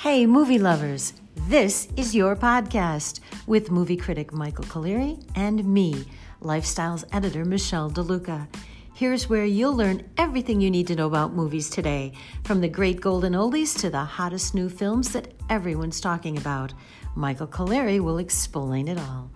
Hey, movie lovers, this is your podcast with movie critic Michael Colleary and me, Lifestyles editor Michelle DeLuca. Here's where you'll learn everything you need to know about movies today, from the great golden oldies to the hottest new films that everyone's talking about. Michael Colleary will explain it all.